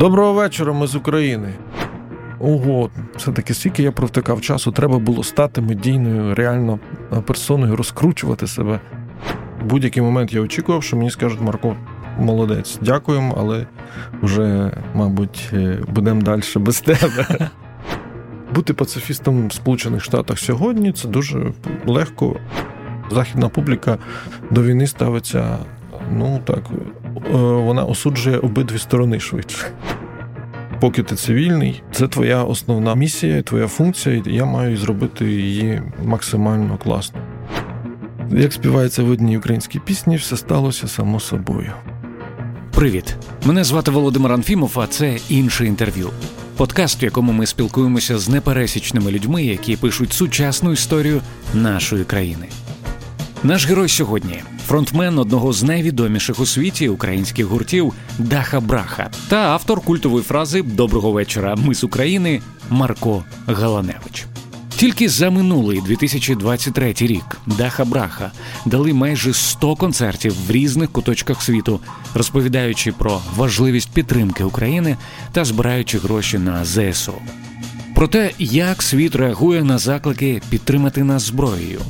Доброго вечора, ми з України. Ого, все-таки скільки я провтикав часу, треба було стати медійною, реально персоною, розкручувати себе. В будь-який момент я очікував, що мені скажуть Марко, молодець, дякуємо, але вже, мабуть, е, будемо далі без тебе. Бути пацифістом в Сполучених Штатах сьогодні це дуже легко. Західна публіка до війни ставиться, ну так, вона осуджує обидві сторони швидше. Поки ти цивільний, це твоя основна місія, твоя функція, і я маю зробити її максимально класно. Як співається в одній українській пісні, все сталося само собою. Привіт! Мене звати Володимир Анфімов, а це інше інтерв'ю. Подкаст, в якому ми спілкуємося з непересічними людьми, які пишуть сучасну історію нашої країни. Наш герой сьогодні фронтмен одного з найвідоміших у світі українських гуртів Даха Браха та автор культової фрази Доброго вечора, ми з України Марко Галаневич. Тільки за минулий 2023 рік Даха Браха дали майже 100 концертів в різних куточках світу, розповідаючи про важливість підтримки України та збираючи гроші на ЗСУ. Про те, як світ реагує на заклики підтримати нас зброєю,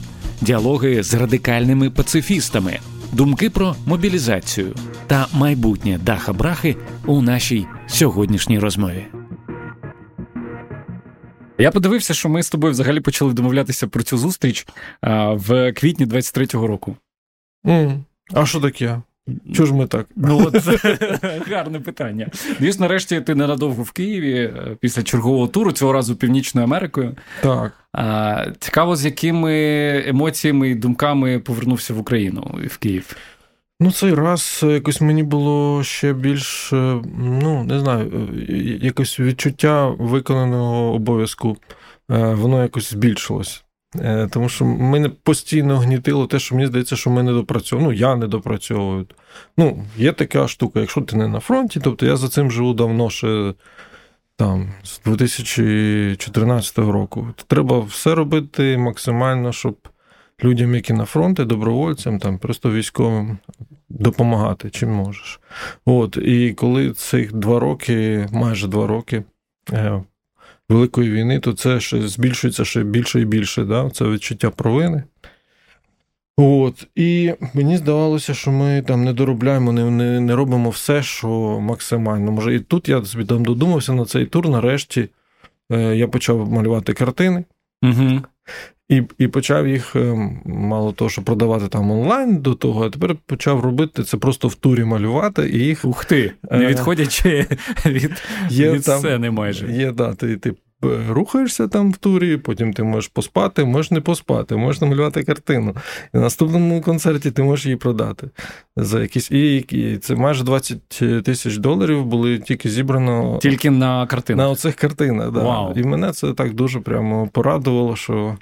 діалоги з радикальними пацифістами, думки про мобілізацію та майбутнє Даха Брахи у нашій сьогоднішній розмові. Я подивився, що ми з тобою взагалі почали домовлятися про цю зустріч а, в квітні 23-го року. Mm. А що таке? Чого ж ми так? Ну от гарне питання. Звісно, нарешті ти ненадовго в Києві е, після чергового туру, цього разу Північною Америкою. Так. А, Цікаво, з якими емоціями і думками повернувся в Україну і в Київ. Ну, цей раз якось мені було ще більш, е, ну, не знаю, е, якось відчуття виконаного обов'язку, воно якось збільшилось. Тому що мене постійно гнітило те, що мені здається, що ми не допрацьовуємо. Ну, я не допрацьовую. Ну, є така штука, якщо ти не на фронті, тобто я за цим живу давно ще там, з 2014 року. Треба все робити максимально, щоб людям, які на фронті, добровольцям, там, просто військовим допомагати, чим можеш. От, І коли цих два роки, майже два роки. Великої війни, то це ще збільшується ще більше і більше. Да? Це відчуття провини. От, І мені здавалося, що ми там не доробляємо, не не, не робимо все, що максимально. Може, і тут я собі там додумався на цей тур. Нарешті е, я почав малювати картини. Угу. І і почав їх, е, мало того, що продавати там онлайн до того, а тепер почав робити це просто в турі малювати і їх. Ух ти, не е, відходячи від є від там, сцени майже. Є, да, ти, ти рухаєшся там в турі, потім ти можеш поспати, можеш не поспати, можеш намалювати картину. І на наступному концерті ти можеш її продати. За якісь і, і це майже 20 тисяч доларів були тільки зібрано тільки на картинах. На оцих картинах. Да. Вау. І мене це так дуже прямо порадувало, що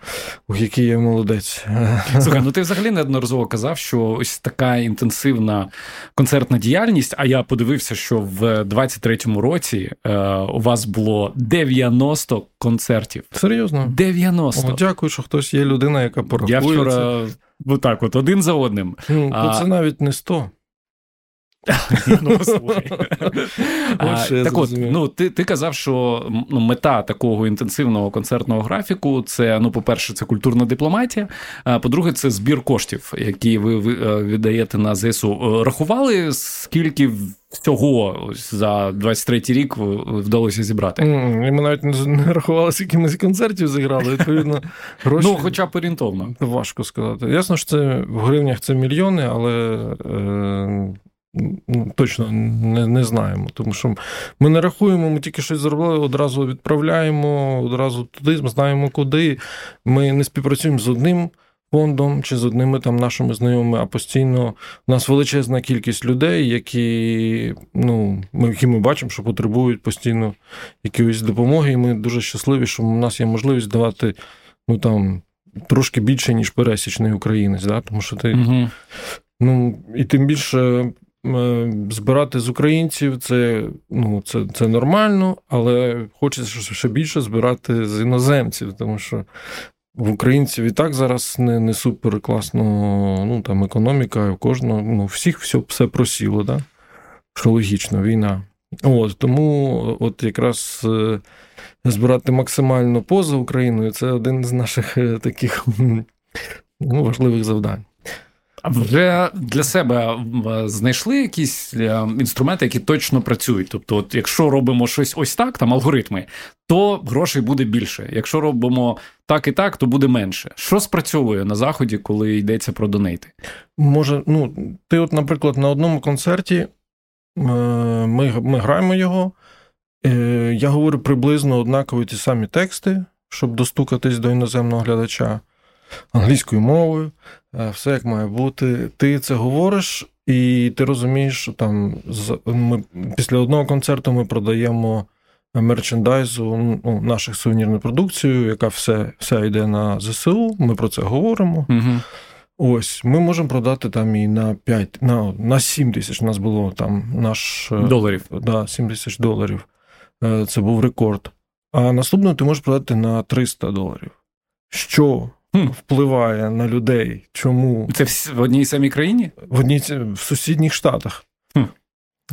ух, який я молодець. Слухай, ну ти взагалі неодноразово казав, що ось така інтенсивна концертна діяльність. А я подивився, що в 23-му році е, у вас було 90 90 концертів. Серйозно? 90. О, Дякую, що хтось є людина, яка порахує. Я вчора отак от один за одним. Ну, а... Це навіть не 100. Ну, Так от, ну, ти ти казав, що ну, мета такого інтенсивного концертного графіку це, ну, по-перше, це культурна дипломатія, а по-друге, це збір коштів, які ви віддаєте на ЗСУ. Рахували, скільки всього за 23-й рік вдалося зібрати? Ми навіть не рахували, скільки ми з концертів зіграли. Відповідно, гроші... Ну, хоча б орієнтовно. Важко сказати. Ясно, що це в гривнях це мільйони, але. Е... Точно не не знаємо, тому що ми не рахуємо, ми тільки щось зробили, одразу відправляємо, одразу туди, знаємо куди. Ми не співпрацюємо з одним фондом чи з одними там нашими знайомими, а постійно у нас величезна кількість людей, які ну, ми, які ми бачимо, що потребують постійно якоїсь допомоги. І ми дуже щасливі, що у нас є можливість давати ну, там, трошки більше, ніж пересічний українець. Да? Тому що ти. Угу. Ну, і тим більше збирати з українців це ну, це, це нормально, але хочеться ще більше збирати з іноземців, тому що в українців і так зараз не не супер класно ну, там, економіка, у кожного ну, всіх все все просіло, да? що логічно, війна. От, Тому от якраз е, збирати максимальну позу Україною це один з наших е, таких ну, важливих завдань. Вже для себе знайшли якісь е, інструменти, які точно працюють. Тобто, от якщо робимо щось ось так, там алгоритми, то грошей буде більше. Якщо робимо так і так, то буде менше. Що спрацьовує на заході, коли йдеться про донейти? Може, ну ти, от, наприклад, на одному концерті е, ми ми граємо його. Е, я говорю приблизно однакові ті самі тексти, щоб достукатись до іноземного глядача англійською мовою, е, все як має бути. Ти це говориш, і ти розумієш, що там ми після одного концерту ми продаємо мерчендайзу ну, наших сувенірну продукцію, яка все все йде на ЗСУ. Ми про це говоримо. Угу. Ось, ми можемо продати там і на 5, на на 7 тисяч. У нас було там наш е, доларів. Да, 7 тисяч доларів. Е, це був рекорд. А наступно ти можеш продати на 300 доларів. Що. Впливає на людей? Чому? Це в одній самій країні? В одній в сусідніх штатах. Хм.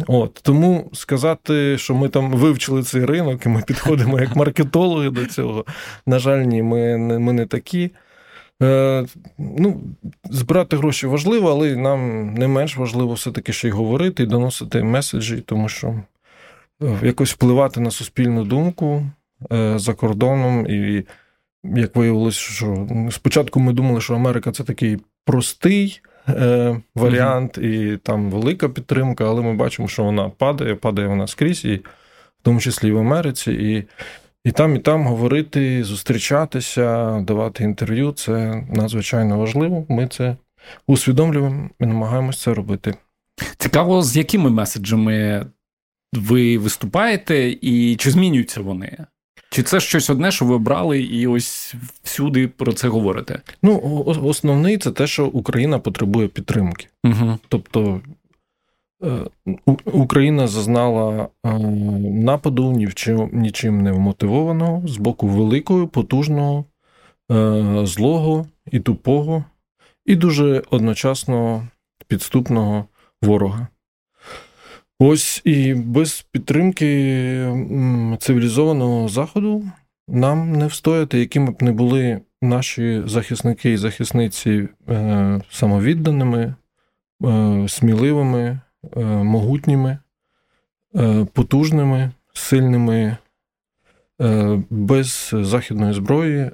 От Тому сказати, що ми там вивчили цей ринок, і ми підходимо як маркетологи до цього. На жаль, ні, ми не, ми не такі. Е, ну, Збирати гроші важливо, але нам не менш важливо все-таки ще й говорити і доносити меседжі, тому що е, якось впливати на суспільну думку е, за кордоном. І як виявилось, що спочатку ми думали, що Америка це такий простий е, варіант, mm і там велика підтримка, але ми бачимо, що вона падає, падає вона скрізь, і в тому числі і в Америці. І і там, і там говорити, зустрічатися, давати інтерв'ю це надзвичайно важливо. Ми це усвідомлюємо і намагаємося це робити. Цікаво, з якими меседжами ви виступаєте, і чи змінюються вони? Чи це щось одне, що ви обрали, і ось всюди про це говорите? Ну, основний це те, що Україна потребує підтримки. Угу. Тобто Е, Україна зазнала е, нападу ні в чим, нічим не вмотивованого з боку великого, потужного, е, злого і тупого, і дуже одночасно підступного ворога. Ось і без підтримки цивілізованого Заходу нам не встояти, якими б не були наші захисники і захисниці самовідданими, сміливими. Е, могутніми, е, потужними, сильними, е, без західної зброї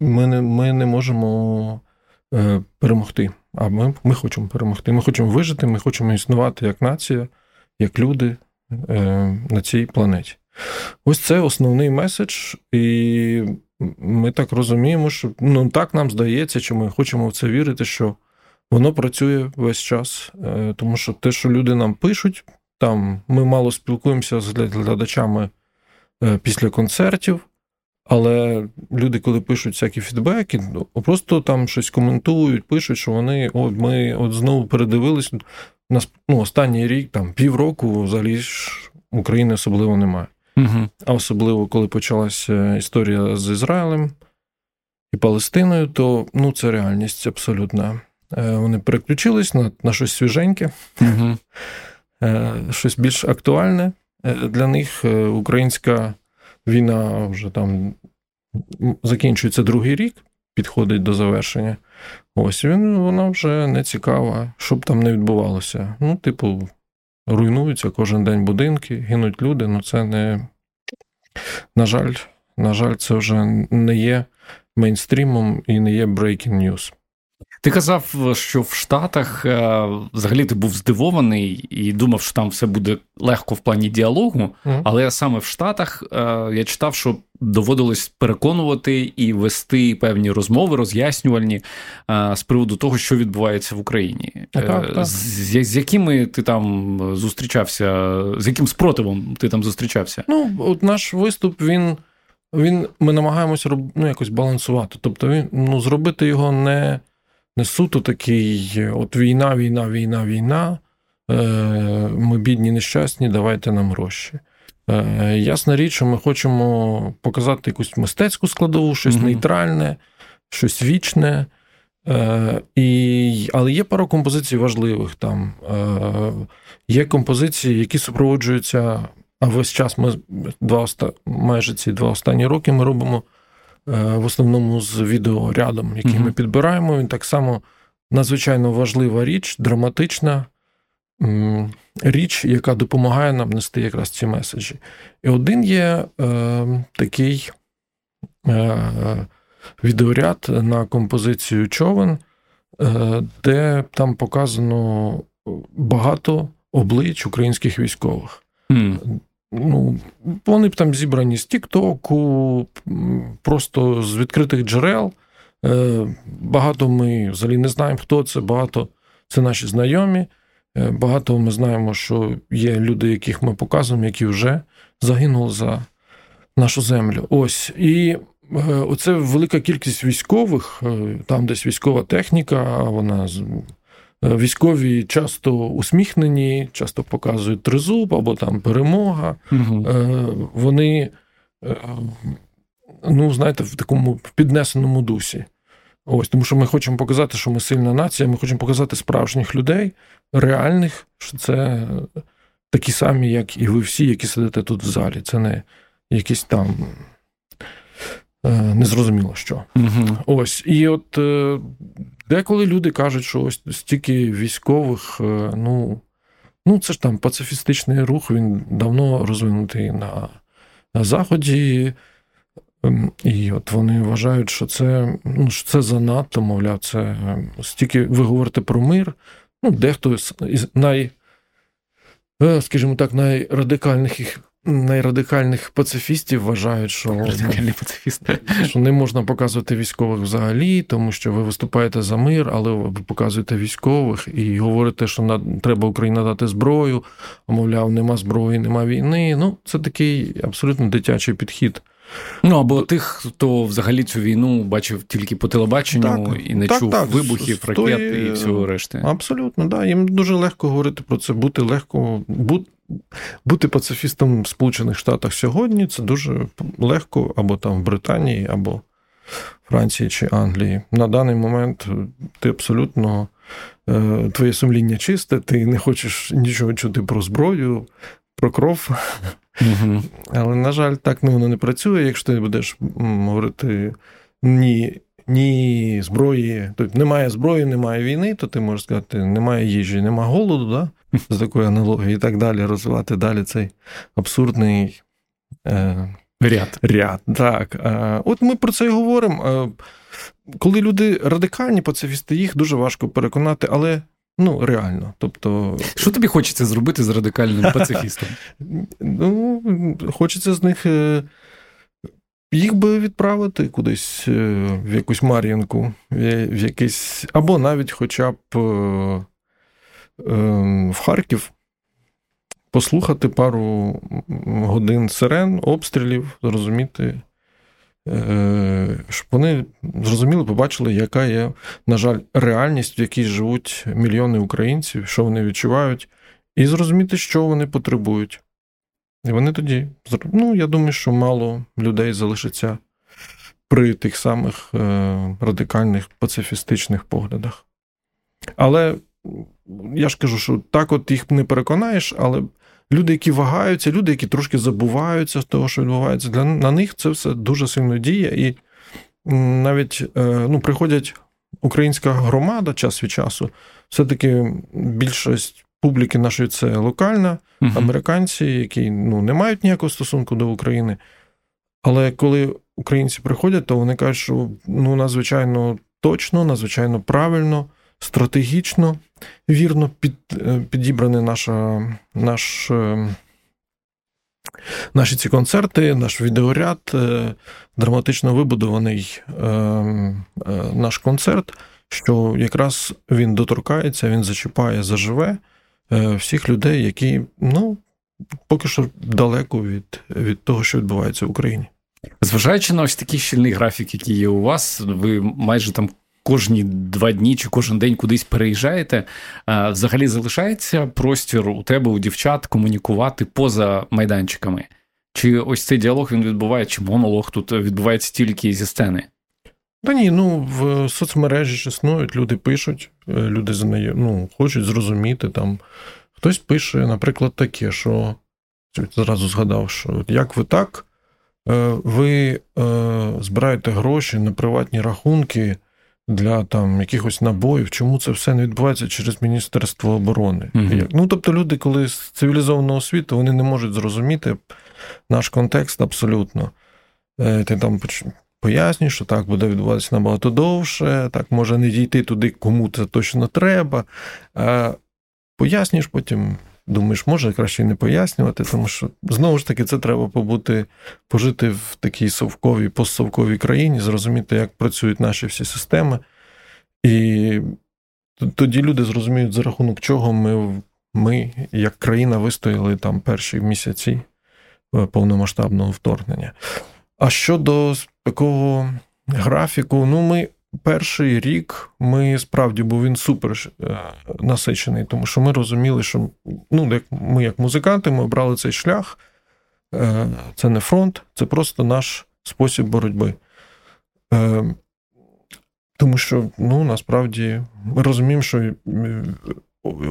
ми не ми не можемо перемогти. А ми, ми хочемо перемогти. Ми хочемо вижити, ми хочемо існувати як нація, як люди на цій планеті. Ось це основний меседж, і ми так розуміємо, що ну так нам здається, чи ми хочемо в це вірити, що Воно працює весь час, е, тому що те, що люди нам пишуть, там ми мало спілкуємося з глядачами е, після концертів, але люди, коли пишуть всякі фідбеки, ну, просто там щось коментують, пишуть, що вони от ми от знову передивились. Нас ну, останній рік, там півроку, взагалі ж України особливо немає. Угу. А особливо, коли почалася історія з Ізраїлем і Палестиною, то ну, це реальність абсолютна. Е, вони переключились на на щось свіженьке, угу. щось більш актуальне е, для них. Українська війна вже там закінчується другий рік, підходить до завершення. Ось він вона вже не цікава, що б там не відбувалося. Ну, типу, руйнуються кожен день будинки, гинуть люди. Ну це не. На жаль, на жаль, це вже не є мейнстрімом і не є breaking news. Ти казав, що в Штатах е, взагалі ти був здивований і думав, що там все буде легко в плані діалогу, mm. але саме в Штатах е, я читав, що доводилось переконувати і вести певні розмови, роз'яснювальні е, з приводу того, що відбувається в Україні. Так, так. З, з якими ти там зустрічався, з яким спротивом ти там зустрічався? Ну, от наш виступ він. Він ми намагаємося ну, якось балансувати. Тобто, він ну, зробити його не не суто такий: от війна, війна, війна, війна. Е, ми бідні, нещасні, давайте нам гроші. Е, ясна річ, що ми хочемо показати якусь мистецьку складову, щось mm-hmm. нейтральне, щось вічне. Е, і, Але є пара композицій важливих там. Е, Є композиції, які супроводжуються. А весь час ми два майже ці два останні роки ми робимо в основному з відеорядом, який mm-hmm. ми підбираємо. Він так само надзвичайно важлива річ, драматична річ, яка допомагає нам нести якраз ці меседжі. І один є е, такий е, відеоряд на композицію човен, е, де там показано багато облич українських військових. Mm. Ну, Вони б там зібрані з Тіктоку, просто з відкритих джерел. Е, багато ми взагалі не знаємо, хто це, багато це наші знайомі. Е, багато ми знаємо, що є люди, яких ми показуємо, які вже загинули за нашу землю. Ось. І е, оце велика кількість військових, там десь військова техніка, вона військові часто усміхнені, часто показують тризуб або там перемога. Угу. Вони, ну, знаєте, в такому піднесеному дусі. Ось, тому що ми хочемо показати, що ми сильна нація, ми хочемо показати справжніх людей, реальних, що це такі самі, як і ви всі, які сидите тут в залі. Це не якісь там е, незрозуміло що. Угу. Ось. І от е, деколи люди кажуть, що ось стільки військових, е, ну, ну це ж там пацифістичний рух, він давно розвинутий на, на Заході. Ем, і от вони вважають, що це ну, що це занадто, мовляв, це ем, стільки ви говорите про мир. Ну, дехто із най, е, скажімо так, найрадикальних найрадикальних пацифістів вважають, що Радикальні пацифісти. що не можна показувати військових взагалі, тому що ви виступаєте за мир, але ви показуєте військових і говорите, що на, треба Україна дати зброю, а мовляв, нема зброї, нема війни. Ну, це такий абсолютно дитячий підхід. Ну або тих, хто взагалі цю війну бачив тільки по телебаченню так, і не так, чув так, вибухів, ракет тої... і всього решти. Абсолютно, да. Їм дуже легко говорити про це, бути легко, бути пацифістом в Сполучених Штатах сьогодні це дуже легко, або там в Британії, або Франції чи Англії. На даний момент ти абсолютно е, твоє сумління чисте, ти не хочеш нічого чути про зброю, про кров. Угу. Але, на жаль, так воно не працює. Якщо ти будеш говорити ні ні зброї, тобто немає зброї, немає війни, то ти можеш сказати, немає їжі, немає голоду, да? З такою аналогією, і так далі, розвивати далі цей абсурдний е, ряд. ряд. Так. Е, От ми про це і говоримо. Е, коли люди радикальні пацифісти, їх дуже важко переконати, але Ну, реально. Тобто... Що тобі хочеться зробити з радикальним пацифістом? Ну, Хочеться з них їх би відправити кудись е, в якусь Мар'їнку, в якийсь, або навіть хоча б е, в Харків. Послухати пару годин сирен, обстрілів, зрозуміти, Е, щоб вони зрозуміли, побачили, яка є, на жаль, реальність, в якій живуть мільйони українців, що вони відчувають, і зрозуміти, що вони потребують. І вони тоді, ну, я думаю, що мало людей залишиться при тих самих е, радикальних пацифістичних поглядах. Але я ж кажу, що так от їх не переконаєш, але люди, які вагаються, люди, які трошки забуваються з того, що відбувається, для на них це все дуже сильно діє. І навіть е, ну, приходять українська громада час від часу, все-таки більшість публіки нашої це локальна, uh американці, які ну, не мають ніякого стосунку до України. Але коли українці приходять, то вони кажуть, що ну, надзвичайно точно, надзвичайно правильно стратегічно, вірно під, е, підібрані наша, наш, е, наші ці концерти, наш відеоряд, е, драматично вибудований наш концерт, що якраз він доторкається, він зачіпає, заживе всіх людей, які ну, поки що далеко від, від того, що відбувається в Україні. Зважаючи на ось такий щільний графік, який є у вас, ви майже там кожні два дні чи кожен день кудись переїжджаєте, взагалі залишається простір у тебе, у дівчат комунікувати поза майданчиками? Чи ось цей діалог він відбувається, чи монолог тут відбувається тільки зі сцени? Та ні, ну в соцмережі існують, люди пишуть, е, люди ну, хочуть зрозуміти там. Хтось пише, наприклад, таке, що зразу згадав, що як ви так, е, ви збираєте гроші на приватні рахунки для там якихось набоїв, чому це все не відбувається через Міністерство оборони? Mm-hmm. Ну тобто, люди, коли з цивілізованого світу, вони не можуть зрозуміти наш контекст абсолютно. Е, ти там пояснюєш, що так буде відбуватися набагато довше, так може не дійти туди, кому це точно треба. Пояснюєш потім. Думаєш, може краще не пояснювати, тому що знову ж таки це треба побути, пожити в такій совковій, постсовковій країні, зрозуміти, як працюють наші всі системи. І тоді люди зрозуміють, за рахунок чого ми, ми як країна, вистояли там перші місяці е, повномасштабного вторгнення. А щодо такого графіку, ну ми перший рік ми справді був він супер е, насичений, тому що ми розуміли, що ну, ми, як музиканти, ми обрали цей шлях. Е, це не фронт, це просто наш спосіб боротьби. Е, тому що ну, насправді ми розуміємо, що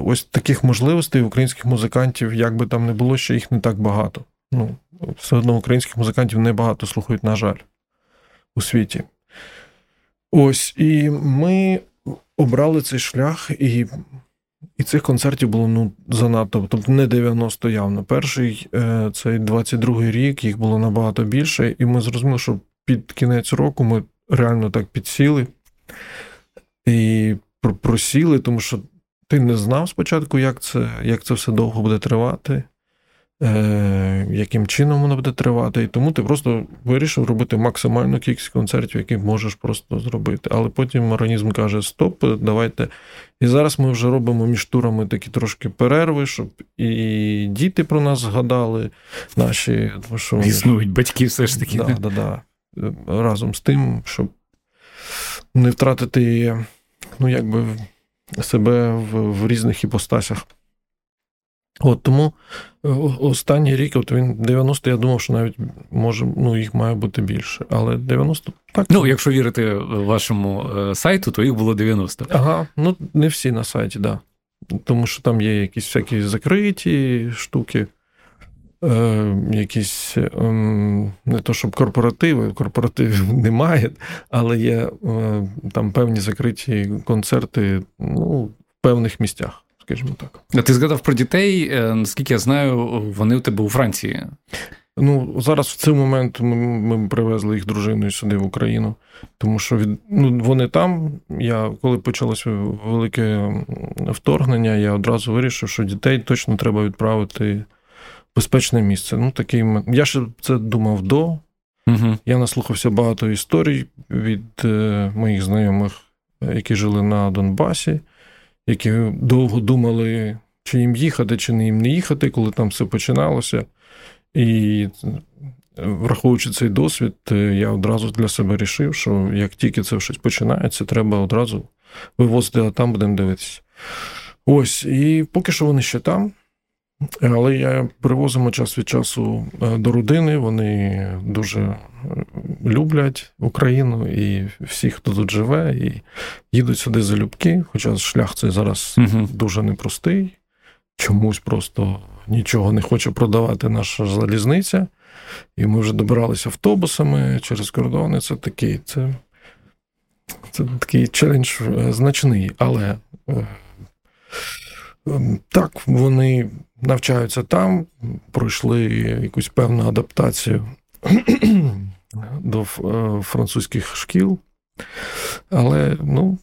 ось таких можливостей українських музикантів, як би там не було, ще їх не так багато. Ну, Все одно українських музикантів небагато слухають, на жаль, у світі. Ось, і ми обрали цей шлях, і і цих концертів було ну, занадто, тобто не 90 явно. Перший е, цей 22-й рік, їх було набагато більше, і ми зрозуміли, що під кінець року ми реально так підсіли і просіли, тому що ти не знав спочатку, як це, як це все довго буде тривати. Е, яким чином воно буде тривати, і тому ти просто вирішив робити максимальну кількість концертів, які можеш просто зробити. Але потім організм каже: Стоп, давайте. І зараз ми вже робимо між турами такі трошки перерви, щоб і діти про нас згадали. наші... що Існують батьки все ж таки. Да, да, да. Разом з тим, щоб не втратити ну, якби, себе в, в різних іпостасях. От Тому е, останній рік, от він 90, я думав, що навіть може, ну, їх має бути більше. Але 90 так. Ну, якщо вірити вашому е, сайту, то їх було 90. Ага, ну не всі на сайті, так. Да. Тому що там є якісь всякі закриті штуки, е, якісь е, не то, щоб корпоративи, корпоративів немає, але є е, там певні закриті концерти ну, в певних місцях скажімо так. А ти згадав про дітей, е, наскільки я знаю, вони у тебе у Франції. Ну, зараз в цей момент ми, ми привезли їх дружиною сюди в Україну, тому що від, ну, вони там. Я коли почалося велике вторгнення, я одразу вирішив, що дітей точно треба відправити в безпечне місце. Ну, такий, Я ще це думав до. Угу. Я наслухався багато історій від е, моїх знайомих, які жили на Донбасі які довго думали, чи їм їхати, чи не їм не їхати, коли там все починалося. І враховуючи цей досвід, я одразу для себе рішив, що як тільки це щось починається, треба одразу вивозити, а там будемо дивитися. Ось, і поки що вони ще там. Але я привозимо час від часу е, до родини. Вони дуже е, люблять Україну і всі, хто тут живе, і їдуть сюди за любки. Хоча шлях цей зараз угу. дуже непростий. Чомусь просто нічого не хоче продавати наша залізниця. І ми вже добиралися автобусами через кордони. Це такий, це, це такий челендж е, значний, але. Ем, так, вони навчаються там, пройшли якусь певну адаптацію до е, французьких шкіл. Але, ну.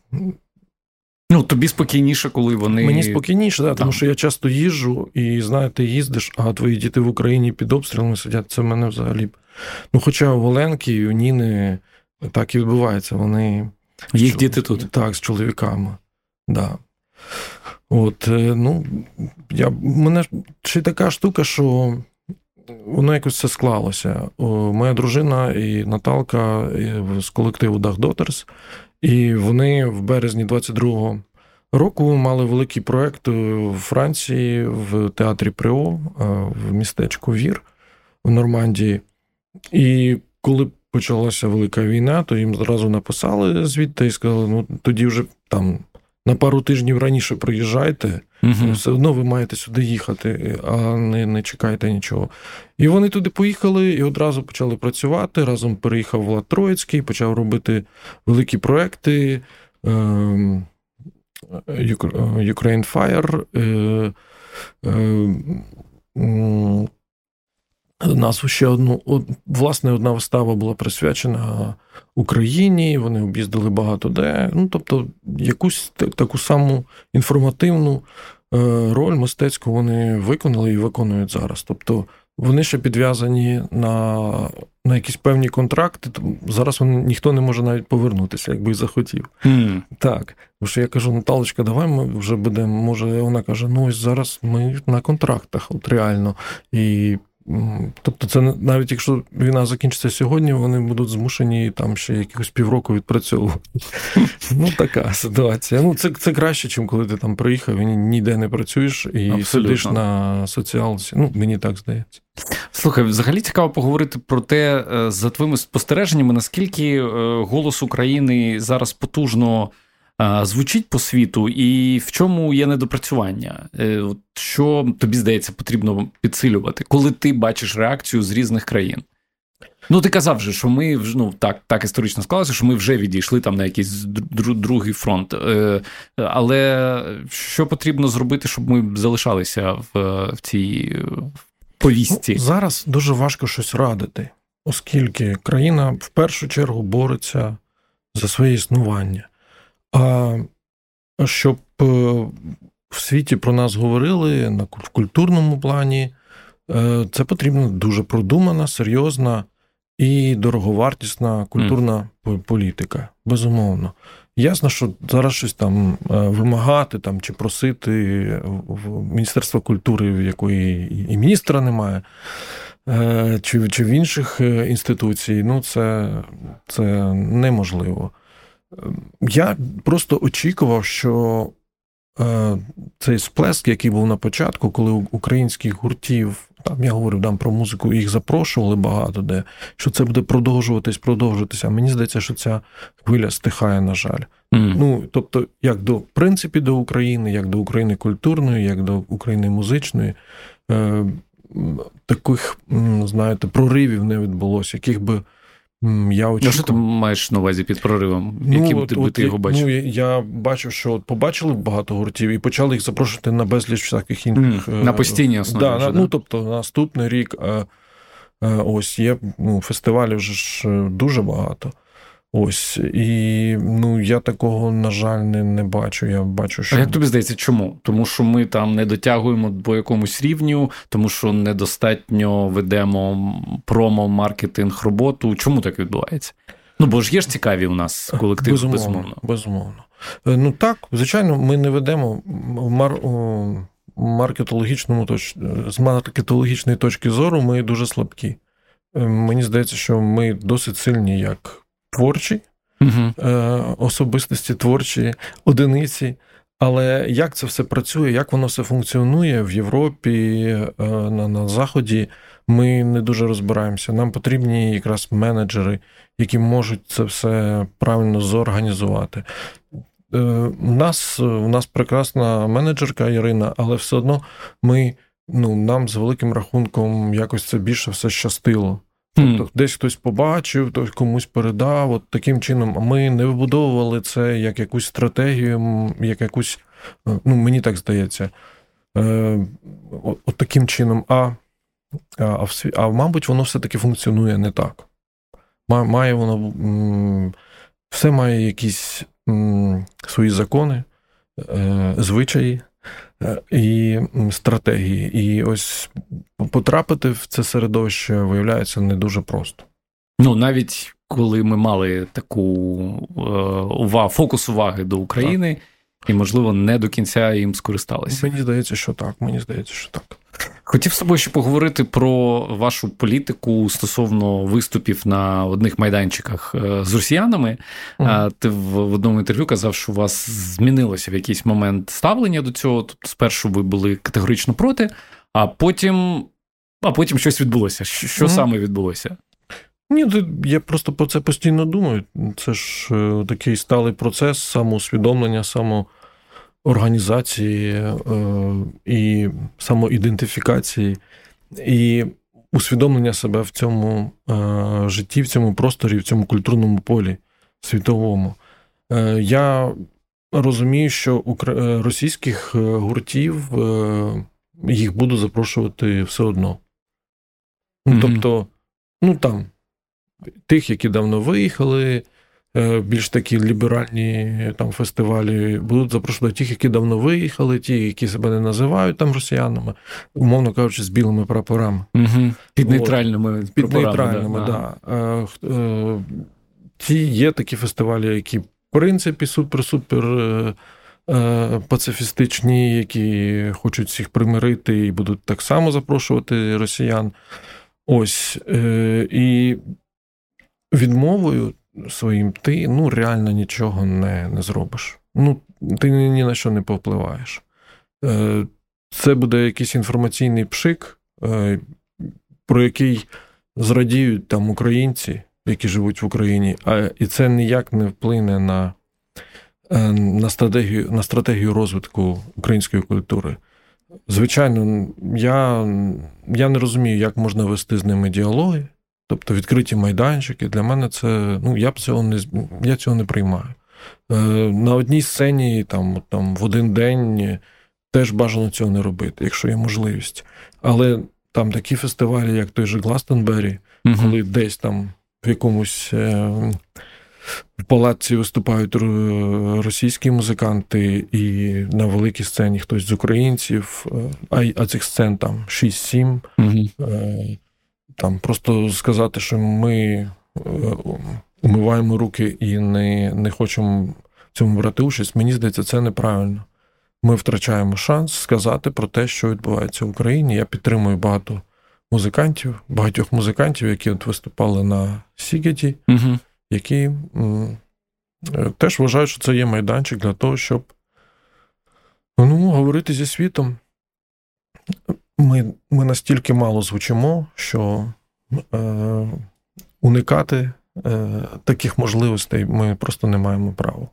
Ну, тобі спокійніше, коли вони. Мені спокійніше, да, тому що я часто їжджу, і знаєте, їздиш, а твої діти в Україні під обстрілами сидять. Це в мене взагалі. Ну, хоча у Оленки і у Ніни так і відбувається. Вони. Їх діти тут. Так, з чоловіками. Да. От, е, ну, я, мене ще така штука, що воно якось все склалося. Моя дружина і Наталка з колективу Dach Daughters, і вони в березні 22-го року мали великий проект в Франції в театрі Прио в містечку Вір в Нормандії. І коли почалася велика війна, то їм зразу написали звідти і сказали: ну тоді вже там на пару тижнів раніше приїжджайте, угу. все одно ви маєте сюди їхати, а не не чекайте нічого. І вони туди поїхали і одразу почали працювати. Разом переїхав Влад Троїцький, почав робити великі проекти. Ем, Ukraine Fire. Е, е, Назву ще одну, власне, одна вистава була присвячена Україні. Вони об'їздили багато де. Ну, тобто, якусь таку саму інформативну е, роль мистецьку вони виконали і виконують зараз. Тобто вони ще підв'язані на на якісь певні контракти. Зараз вони, ніхто не може навіть повернутися, якби захотів. Mm. Так. Бо що я кажу, Наталочка, давай ми вже будемо. Може, вона каже: ну ось зараз ми на контрактах, от реально. І Тобто, це навіть якщо війна закінчиться сьогодні, вони будуть змушені там ще якихось півроку відпрацьовувати. Ну, така ситуація. Ну, це це краще, ніж коли ти там приїхав і ніде не працюєш і Абсолютно. сидиш на соціалці. Ну, мені так здається. Слухай, взагалі цікаво поговорити про те, е, за твоїми спостереженнями, наскільки е, голос України зараз потужно звучить по світу, і в чому є недопрацювання? Е, що тобі здається потрібно підсилювати, коли ти бачиш реакцію з різних країн? Ну, ти казав же, що ми ну, так так історично склалося, що ми вже відійшли там на якийсь другий фронт. Е, але що потрібно зробити, щоб ми залишалися в в цій повісті? Ну, зараз дуже важко щось радити, оскільки країна в першу чергу бореться за своє існування. А щоб е, в світі про нас говорили в культурному плані, е, це потрібна дуже продумана, серйозна і дороговартісна культурна mm. політика. Безумовно. Ясно, що зараз щось там е, вимагати там, чи просити в Міністерства культури, в якої і міністра немає, чи чи в інших інституцій, ну це, це неможливо. Я просто очікував, що е, цей сплеск, який був на початку, коли українських гуртів, там я говорив там про музику, їх запрошували багато де, що це буде продовжуватись, продовжуватися. Мені здається, що ця хвиля стихає, на жаль. Mm. Ну, тобто, як до в принципі до України, як до України культурної, як до України музичної. Е, Таких, знаєте, проривів не відбулося, яких би я очікую... Ну, що ти маєш на увазі під проривом? Ну, Яким от, ти, от, ти його бачив? Ну, Я бачив, що от побачили багато гуртів і почали їх запрошувати на безліч всяких інших. Mm, на постійній основі. Да, вже, на, да? Ну, тобто, наступний рік ось є ну, фестивалів вже ж е, дуже багато. Ось і ну я такого, на жаль, не не бачу. Я бачу, що А як тобі здається, чому? Тому що ми там не дотягуємо до якомусь рівню, тому що недостатньо ведемо промо, маркетинг, роботу. Чому так відбувається? Ну бо ж є ж цікаві у нас колективи, безумовно. Безумовно. безумовно. Е, ну так, звичайно, ми не ведемо мар... маркетологічному точ... з маркетологічної точки зору. Ми дуже слабкі. Е, мені здається, що ми досить сильні як творчі, угу. особистості творчі одиниці. Але як це все працює, як воно все функціонує в Європі, е, на, на Заході, ми не дуже розбираємося. Нам потрібні якраз менеджери, які можуть це все правильно зорганізувати. Е, у нас у нас прекрасна менеджерка Ірина, але все одно ми, ну, нам з великим рахунком якось це більше все щастило. Тобто mm. десь хтось побачив, хтось комусь передав. От таким чином, ми не вибудовували це як якусь стратегію, як якусь, е, ну мені так здається, е, от, от таким чином. А, а, в, а мабуть, воно все-таки функціонує не так. Має воно все має якісь свої закони, е, звичаї. Е, і стратегії. І ось потрапити в це середовище виявляється не дуже просто. Ну, навіть коли ми мали таку е, увагу, фокус уваги до України, так. і, можливо, не до кінця їм скористалися. Мені здається, що так. Мені здається, що так. Хотів з тобою ще поговорити про вашу політику стосовно виступів на одних майданчиках е, з росіянами. Mm. Ти в одному інтерв'ю казав, що у вас змінилося в якийсь момент ставлення до цього. Тобто, спершу ви були категорично проти, а потім а потім щось відбулося. Що mm. саме відбулося? Ні, я просто про це постійно думаю. Це ж е, такий сталий процес самоусвідомлення, самоорганізації е, і самоідентифікації, і усвідомлення себе в цьому е, житті, в цьому просторі, в цьому культурному полі світовому. Я розумію, що російських гуртів їх буду запрошувати все одно. Mm-hmm. Тобто, ну там тих, які давно виїхали, е, більш такі ліберальні там фестивалі, будуть запрошувати тих, які давно виїхали, ті, які себе не називають там росіянами, умовно кажучи, з білими прапорами. Угу. Під нейтральними От. Під нейтральними. Да. Да. Е, ті є такі фестивалі, які, в принципі, супер-супер. Е, пацифістичні, які хочуть всіх примирити і будуть так само запрошувати росіян. Ось. І відмовою своїм ти ну, реально нічого не не зробиш. Ну, Ти ні на що не повпливаєш. Е, це буде якийсь інформаційний пшик, е, про який зрадіють там українці, які живуть в Україні, а і це ніяк не вплине на е, на, стратегію, на стратегію розвитку української культури. Звичайно, я я не розумію, як можна вести з ними діалоги. Тобто відкриті майданчики, для мене це, ну, я б цього не я цього не приймаю. Е, На одній сцені там, там в один день теж бажано цього не робити, якщо є можливість. Але там такі фестивалі, як той же Гластенбері, uh коли десь там в якомусь е, в палаці виступають російські музиканти, і на великій сцені хтось з українців, е, а а цих сцен там 6-7. uh там просто сказати, що ми е, умиваємо руки і не не хочемо в цьому брати участь, мені здається, це неправильно. Ми втрачаємо шанс сказати про те, що відбувається в Україні. Я підтримую багато музикантів, багатьох музикантів, які от виступали на Сігеті, угу. які м, е, теж вважають, що це є майданчик для того, щоб ну, говорити зі світом. Ми ми настільки мало звучимо, що е, уникати е, таких можливостей ми просто не маємо права.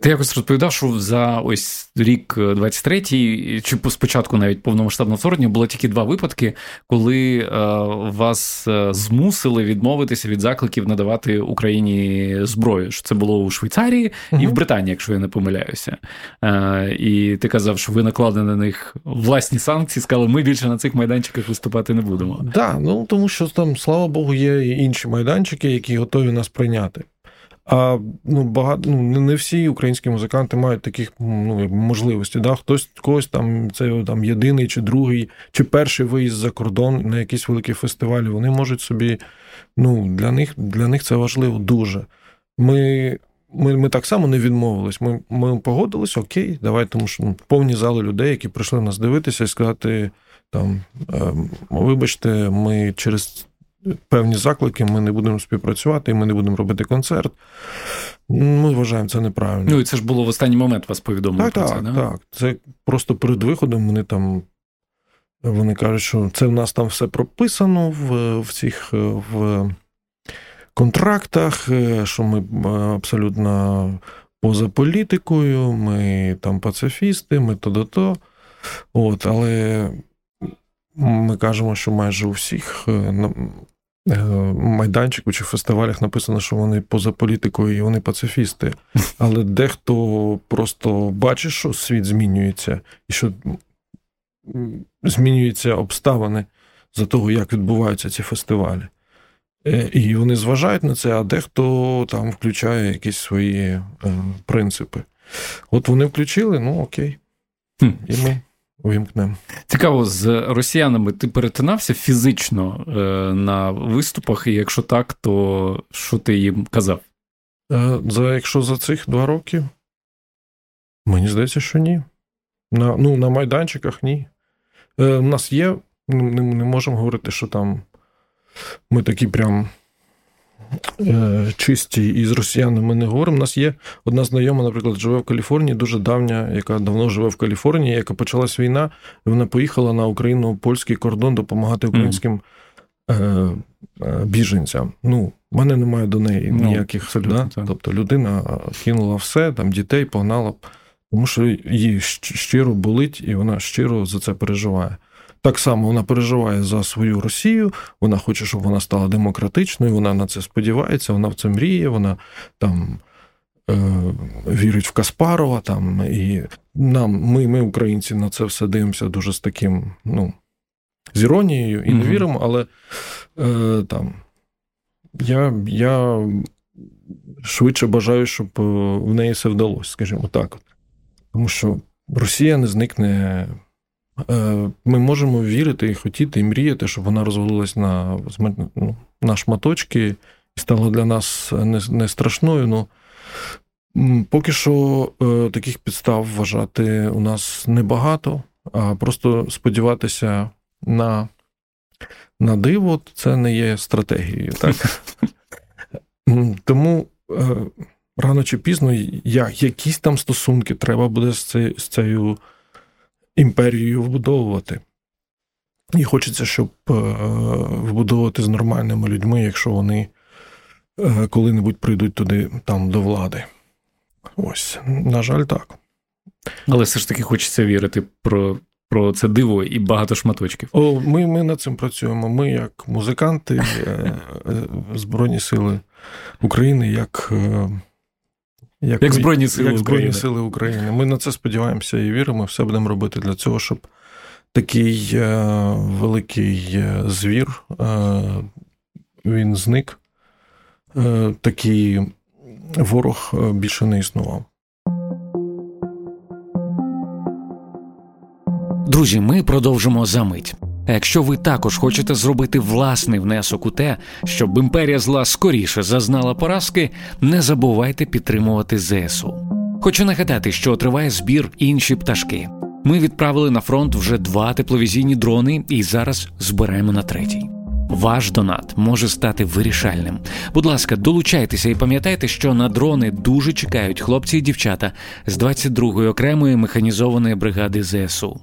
Ти якось розповідав, що за ось рік 23-й, чи спочатку навіть повномасштабного вторгнення було тільки два випадки, коли е, вас е, змусили відмовитися від закликів надавати Україні зброю. Що це було у Швейцарії угу. і в Британії, якщо я не помиляюся. Е, І ти казав, що ви накладені на них власні санкції, сказали, ми більше на цих майданчиках виступати не будемо. Так, да, ну тому що там, слава Богу, є і інші майданчики, які готові нас прийняти. А ну, багато ну, не всі українські музиканти мають таких ну, можливостей. Да? Хтось когось там це там єдиний чи другий, чи перший виїзд за кордон на якісь великі фестивалі. Вони можуть собі. Ну, Для них для них це важливо дуже. Ми ми, ми так само не відмовились. Ми ми погодились, окей, давай, тому що ну, повні зали людей, які прийшли нас дивитися і сказати: там, ем, вибачте, ми через певні заклики, ми не будемо співпрацювати, і ми не будемо робити концерт. Ми вважаємо це неправильно. Ну і це ж було в останній момент вас повідомили. Так, про так, це, так. так. Це просто перед виходом вони там. Вони кажуть, що це в нас там все прописано в в цих в контрактах, що ми абсолютно поза політикою, ми там пацифісти, ми то-до-то. От, Але ми кажемо, що майже у всіх Е, майданчику чи фестивалях написано, що вони поза політикою і вони пацифісти. Але дехто просто бачить, що світ змінюється, і що змінюються обставини за того, як відбуваються ці фестивалі. Е, і вони зважають на це, а дехто там включає якісь свої е, принципи. От вони включили, ну окей. І ми увімкнемо. Цікаво, з росіянами ти перетинався фізично е, на виступах, і якщо так, то що ти їм казав? Е, за, Якщо за цих два роки, мені здається, що ні. На ну, на майданчиках ні. Е, У нас є, не, не можемо говорити, що там ми такі прям Е, чисті і з росіянами ми не говоримо. У нас є одна знайома, наприклад, живе в Каліфорнії, дуже давня, яка давно живе в Каліфорнії, яка почалась війна, і вона поїхала на Україну-польський кордон допомагати українським mm. біженця. Ну, в мене немає до неї ну, ніяких. Да? Тобто людина кинула все, там дітей погнала, тому що їй щиро болить, і вона щиро за це переживає. Так само вона переживає за свою Росію, вона хоче, щоб вона стала демократичною, вона на це сподівається, вона в це мріє, вона там е, вірить в Каспарова. Там, І нам, ми, ми, українці, на це все дивимося дуже з таким, ну, з іронією і не віримо, але е, там я, я швидше бажаю, щоб е, в неї все вдалося, скажімо так. Тому що Росія не зникне. Е, ми можемо вірити і хотіти, і мріяти, щоб вона розвалилась на ну, на шматочки і стала для нас не не страшною. Ну, Поки що е, таких підстав вважати у нас небагато, а просто сподіватися на на диво це не є стратегією. так? Тому е, рано чи пізно як, якісь там стосунки треба буде з цією імперією вбудовувати. І хочеться, щоб е, вбудовувати з нормальними людьми, якщо вони е, коли-небудь прийдуть туди там до влади. Ось, на жаль, так. Але все ж таки хочеться вірити про про це диво і багато шматочків. О, Ми ми над цим працюємо. Ми, як музиканти, е, Збройні Сили України, як як, як Збройні Сили як Збройні України. Сили України. Ми на це сподіваємося і віримо. Все будемо робити для цього, щоб такий е, великий е, звір е, він зник, е, такий ворог е, більше не існував. Друзі, ми продовжимо за мить. А якщо ви також хочете зробити власний внесок у те, щоб імперія зла скоріше зазнала поразки, не забувайте підтримувати ЗСУ. Хочу нагадати, що триває збір інші пташки. Ми відправили на фронт вже два тепловізійні дрони і зараз збираємо на третій. Ваш донат може стати вирішальним. Будь ласка, долучайтеся і пам'ятайте, що на дрони дуже чекають хлопці і дівчата з 22-ї окремої механізованої бригади ЗСУ.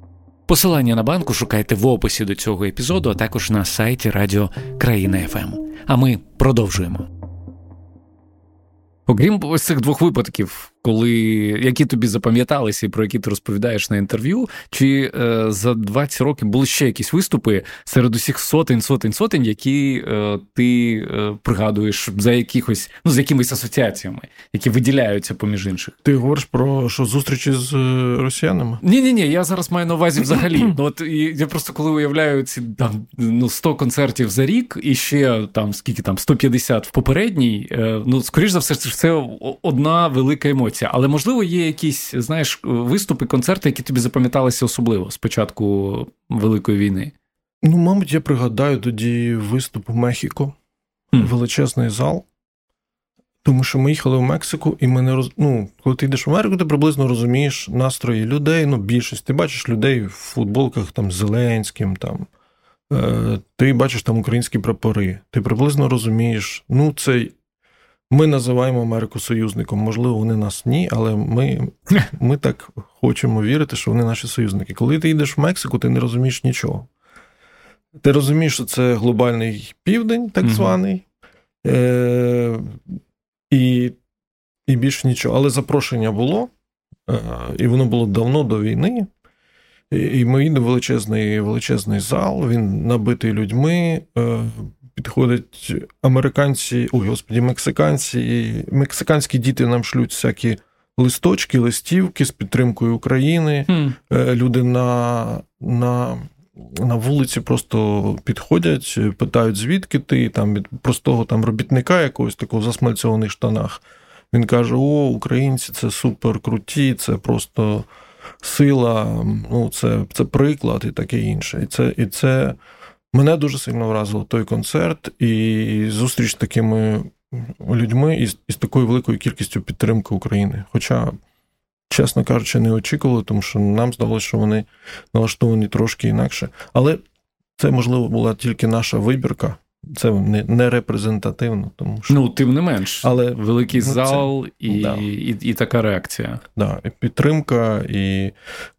Посилання на банку шукайте в описі до цього епізоду, а також на сайті Радіо Країна ФМ. А ми продовжуємо. Окрім ось цих двох випадків, коли які тобі запам'яталися і про які ти розповідаєш на інтерв'ю, чи е, за 20 років були ще якісь виступи серед усіх сотень, сотень, сотень, які е, ти е, пригадуєш за якихось, ну з якимись асоціаціями, які виділяються поміж інших? Ти говориш про що зустрічі з е, росіянами? Ні, ні, ні, я зараз маю на увазі взагалі. ну, от я просто коли уявляю ці там ну 100 концертів за рік, і ще там скільки там 150 в попередній, е, ну скоріш за все, це одна велика емоція емоція. Але можливо є якісь, знаєш, виступи, концерти, які тобі запам'яталися особливо з початку Великої війни? Ну, мабуть, я пригадаю тоді виступ у Мехіко, mm. величезний зал. Тому що ми їхали в Мексику, і ми не роз... ну, коли ти йдеш в Америку, ти приблизно розумієш настрої людей. Ну, більшість. Ти бачиш людей в футболках там з Зеленським, там. Е, ти бачиш там українські прапори. Ти приблизно розумієш, ну, це ми називаємо Америку союзником. Можливо, вони нас ні, але ми ми так хочемо вірити, що вони наші союзники. Коли ти йдеш в Мексику, ти не розумієш нічого. Ти розумієш, що це глобальний південь, так званий, е- і і більше нічого. Але запрошення було, е- і воно було давно до війни. І ми їдемо величезний величезний зал, він набитий людьми. Е, підходять американці, ой, господі, мексиканці, мексиканські діти нам шлють всякі листочки, листівки з підтримкою України. Mm. Люди на, на, на вулиці просто підходять, питають, звідки ти там від простого там робітника якогось такого в засмальцьованих штанах. Він каже: О, українці, це супер круті, це просто сила, ну, це це приклад і таке інше. І це, І це Мене дуже сильно вразило той концерт і зустріч з такими людьми і з, і з такою великою кількістю підтримки України. Хоча, чесно кажучи, не очікували, тому що нам здалося, що вони налаштовані трошки інакше. Але це, можливо, була тільки наша вибірка. Це не не репрезентативно. Тому що... Ну, тим не менш, але великий ну, зал це... і, да. і і, така реакція. Да, і Підтримка, і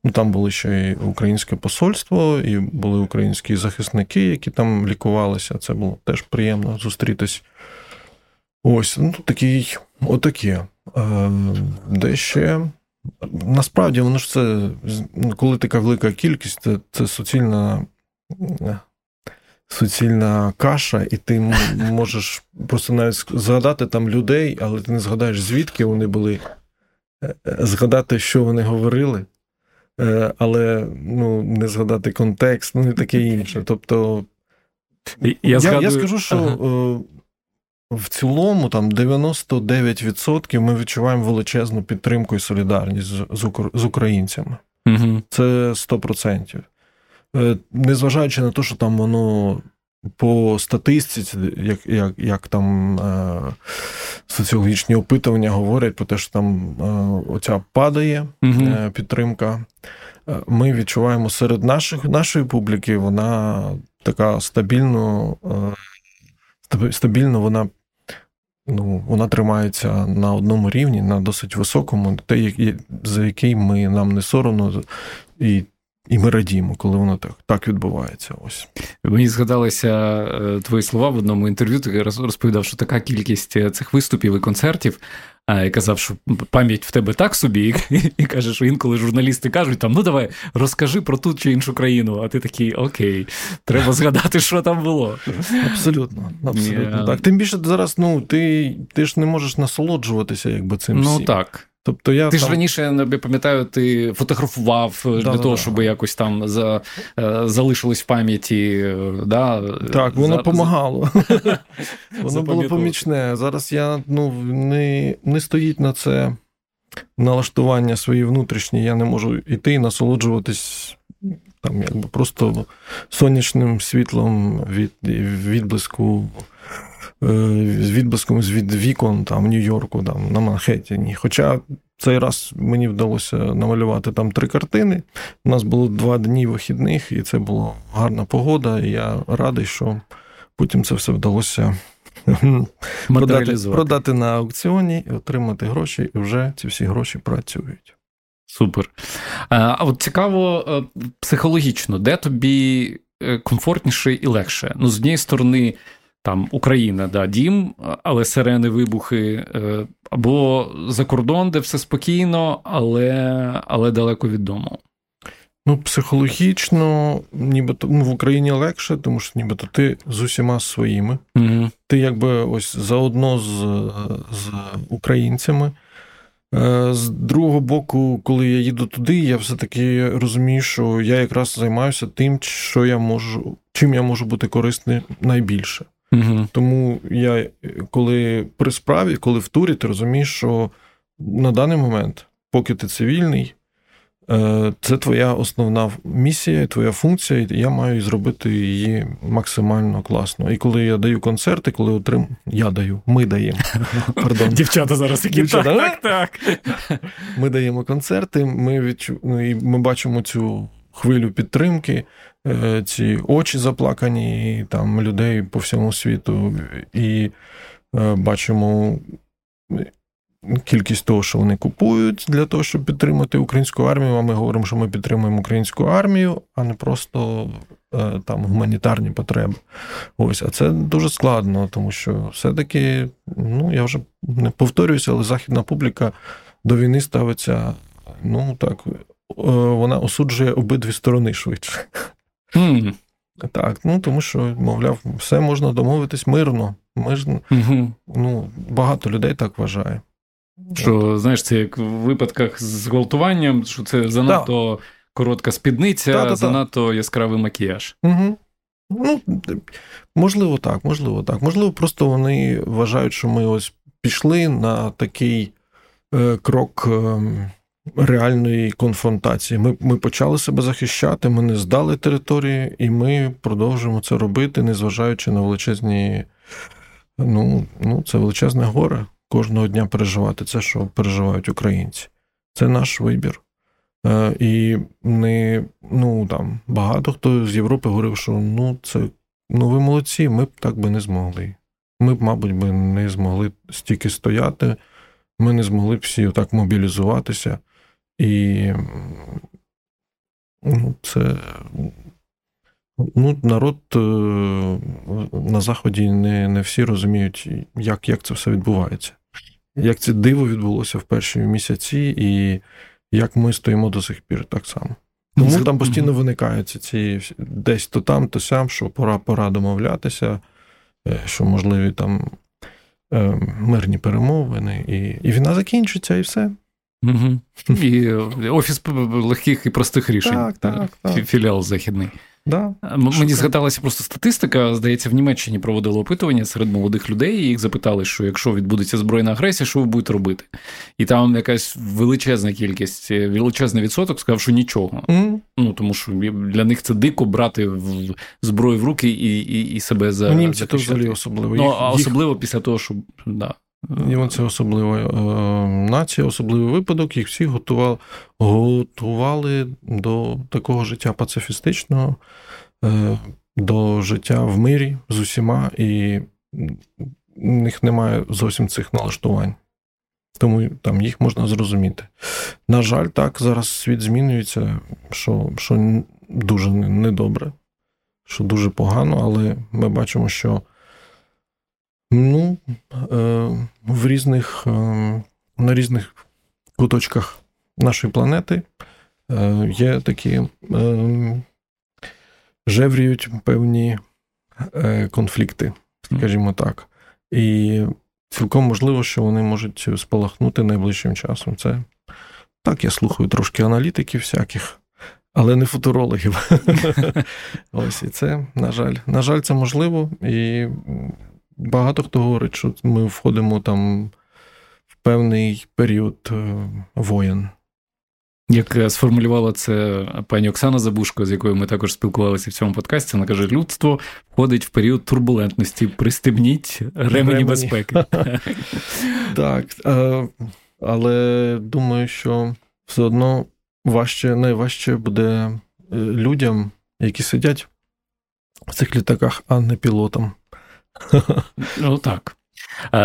ну, там були ще і українське посольство, і були українські захисники, які там лікувалися. Це було теж приємно зустрітись. Ось, ну такий, отакі. Е, де ще. Насправді, воно ж це, коли така велика кількість, це, це суцільна суцільна каша, і ти можеш просто навіть згадати там людей, але ти не згадаєш, звідки вони були, е, е, згадати, що вони говорили, але ну, не згадати контекст, ну і таке інше. Тобто, я, я, згадую... я скажу, що. Ага в цілому, там 99% ми відчуваємо величезну підтримку і солідарність з українцями. Угу. Це 100%. Е, незважаючи на те, що там воно по статистиці, як як, як там е, соціологічні опитування говорять про те, що там е, оця падає угу. підтримка, ми відчуваємо серед наших, нашої публіки, вона така стабільно. Стабільно вона ну, вона тримається на одному рівні, на досить високому, те, за який ми нам не соромно, і і ми радіємо, коли воно так так відбувається. Ось мені згадалися е, твої слова в одному інтерв'ю. Ти розповідав, що така кількість е, цих виступів і концертів а я казав, що пам'ять в тебе так собі, і, і каже, що інколи журналісти кажуть, там, ну давай розкажи про ту чи іншу країну. А ти такий окей, треба згадати, що там було. Абсолютно, абсолютно. Yeah. Так. Тим більше зараз, ну, ти ти ж не можеш насолоджуватися якби цим. Ну всім. так. Тобто я Ти там... ж раніше, я пам'ятаю, ти фотографував да, для да, того, да. щоб якось там за, е, залишилось в пам'яті. Е, да? Так, воно допомагало. воно було помічне. Зараз я ну, не не стоїть на це налаштування свої внутрішні. Я не можу йти і насолоджуватись там, якби просто сонячним світлом від відблиску. Е, з відблиском від вікон там в Нью-Йорку, там на Манхеттені. Хоча цей раз мені вдалося намалювати там три картини. У нас було два дні вихідних, і це була гарна погода. І я радий, що потім це все вдалося продати, продати на аукціоні і отримати гроші, і вже ці всі гроші працюють. Супер. А от цікаво е, психологічно, де тобі е, комфортніше і легше? Ну, з однієї сторони, там Україна, да, дім, але сирени, вибухи, е, або за кордон, де все спокійно, але але далеко від дому. Ну, психологічно, нібито ну, в Україні легше, тому що нібито ти з усіма своїми. Угу. Ти якби ось заодно з, з українцями. Е, з другого боку, коли я їду туди, я все-таки розумію, що я якраз займаюся тим, що я можу, чим я можу бути корисний найбільше. Угу. Тому я, коли при справі, коли в турі, ти розумієш, що на даний момент, поки ти цивільний, е, це твоя основна місія, твоя функція, і я маю зробити її максимально класно. І коли я даю концерти, коли отрим... я даю, ми даємо. Пардон. Дівчата зараз які так, так, так. Ми даємо концерти, ми відчу... Ну, ми бачимо цю хвилю підтримки. Е, ці очі заплакані там людей по всьому світу, і е, бачимо кількість того, що вони купують для того, щоб підтримати українську армію. А ми говоримо, що ми підтримуємо українську армію, а не просто е, там гуманітарні потреби. Ось, а це дуже складно, тому що все-таки, ну я вже не повторююся, але західна публіка до війни ставиться, ну так. Вона осуджує обидві сторони швидше. Mm. Так, ну тому що, мовляв, все можна домовитись мирно. Ми ж, mm ну, Багато людей так вважає. Що, знаєш, це як в випадках з гвалтуванням, що це занадто да. коротка спідниця, да, занадто яскравий макіяж. Угу. Ну, Можливо, так, можливо, так. Можливо, просто вони вважають, що ми ось пішли на такий е, крок. Е, реальної конфронтації. Ми ми почали себе захищати, ми не здали території, і ми продовжуємо це робити, незважаючи на величезні. Ну, ну, це величезне горе кожного дня переживати це, що переживають українці. Це наш вибір. Е, І не, ну, там, багато хто з Європи говорив, що ну, це ну ви молодці, ми б так би не змогли. Ми б, мабуть, би не змогли стільки стояти, ми не змогли б всі так мобілізуватися. І ну, це ну, народ е, на Заході не не всі розуміють, як як це все відбувається. Як це диво відбулося в перші місяці, і як ми стоїмо до сих пір так само. Тому там постійно виникаються ці десь то там, то сям, що пора пора домовлятися, е, що можливі там е, мирні перемовини, і і війна закінчиться, і все. Угу. І офіс легких і простих рішень. Так, так, так. Філіал західний. Да. Мені згадалася просто статистика. Здається, в Німеччині проводили опитування серед молодих людей, і їх запитали, що якщо відбудеться збройна агресія, що ви будете робити? І там якась величезна кількість, величезний відсоток сказав, що нічого. Mm. Ну тому що для них це дико брати в зброю в руки і і, і себе за німці то взагалі особливо. Ну, а особливо після того, що да. І це особлива е, нація, особливий випадок. Їх готували готували до такого життя пацифістичного, е, до життя в мирі з усіма, і в них немає зовсім цих налаштувань. Тому там їх можна зрозуміти. На жаль, так, зараз світ змінюється, що що дуже недобре, що дуже погано, але ми бачимо, що Ну, е, в різних, е, на різних куточках нашої планети е, є такі жевріють певні конфлікти, скажімо так. І цілком можливо, що вони можуть спалахнути найближчим часом. Це так, я слухаю трошки аналітиків всяких. Але не футурологів. Ось і це, на жаль, на жаль, це можливо. І багато хто говорить, що ми входимо там в певний період е, воєн. Як е, сформулювала це пані Оксана Забушко, з якою ми також спілкувалися в цьому подкасті, вона каже: людство входить в період турбулентності. Пристебніть ремені безпеки. Так, е, але думаю, що все одно важче, найважче буде людям, які сидять в цих літаках, а не пілотам. Ну так.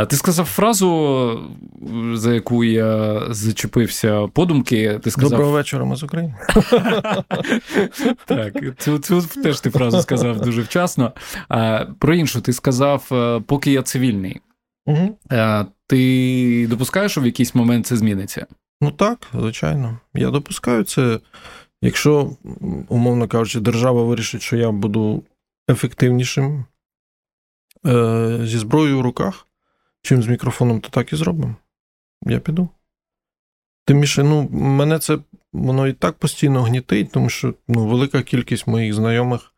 Ти сказав фразу, за яку я зачепився подумки. Ти сказав... Доброго вечора, ми з України. Так, цю цю теж ти фразу сказав дуже вчасно. Про іншу, ти сказав, е, поки я цивільний. Угу. Ти допускаєш, що в якийсь момент це зміниться? Ну так, звичайно. Я допускаю це. Якщо, умовно кажучи, держава вирішить, що я буду ефективнішим. Е, зі зброєю в руках, чим з мікрофоном, то так і зробимо. Я піду. Тим більше, ну, мене це воно і так постійно гнітить, тому що ну, велика кількість моїх знайомих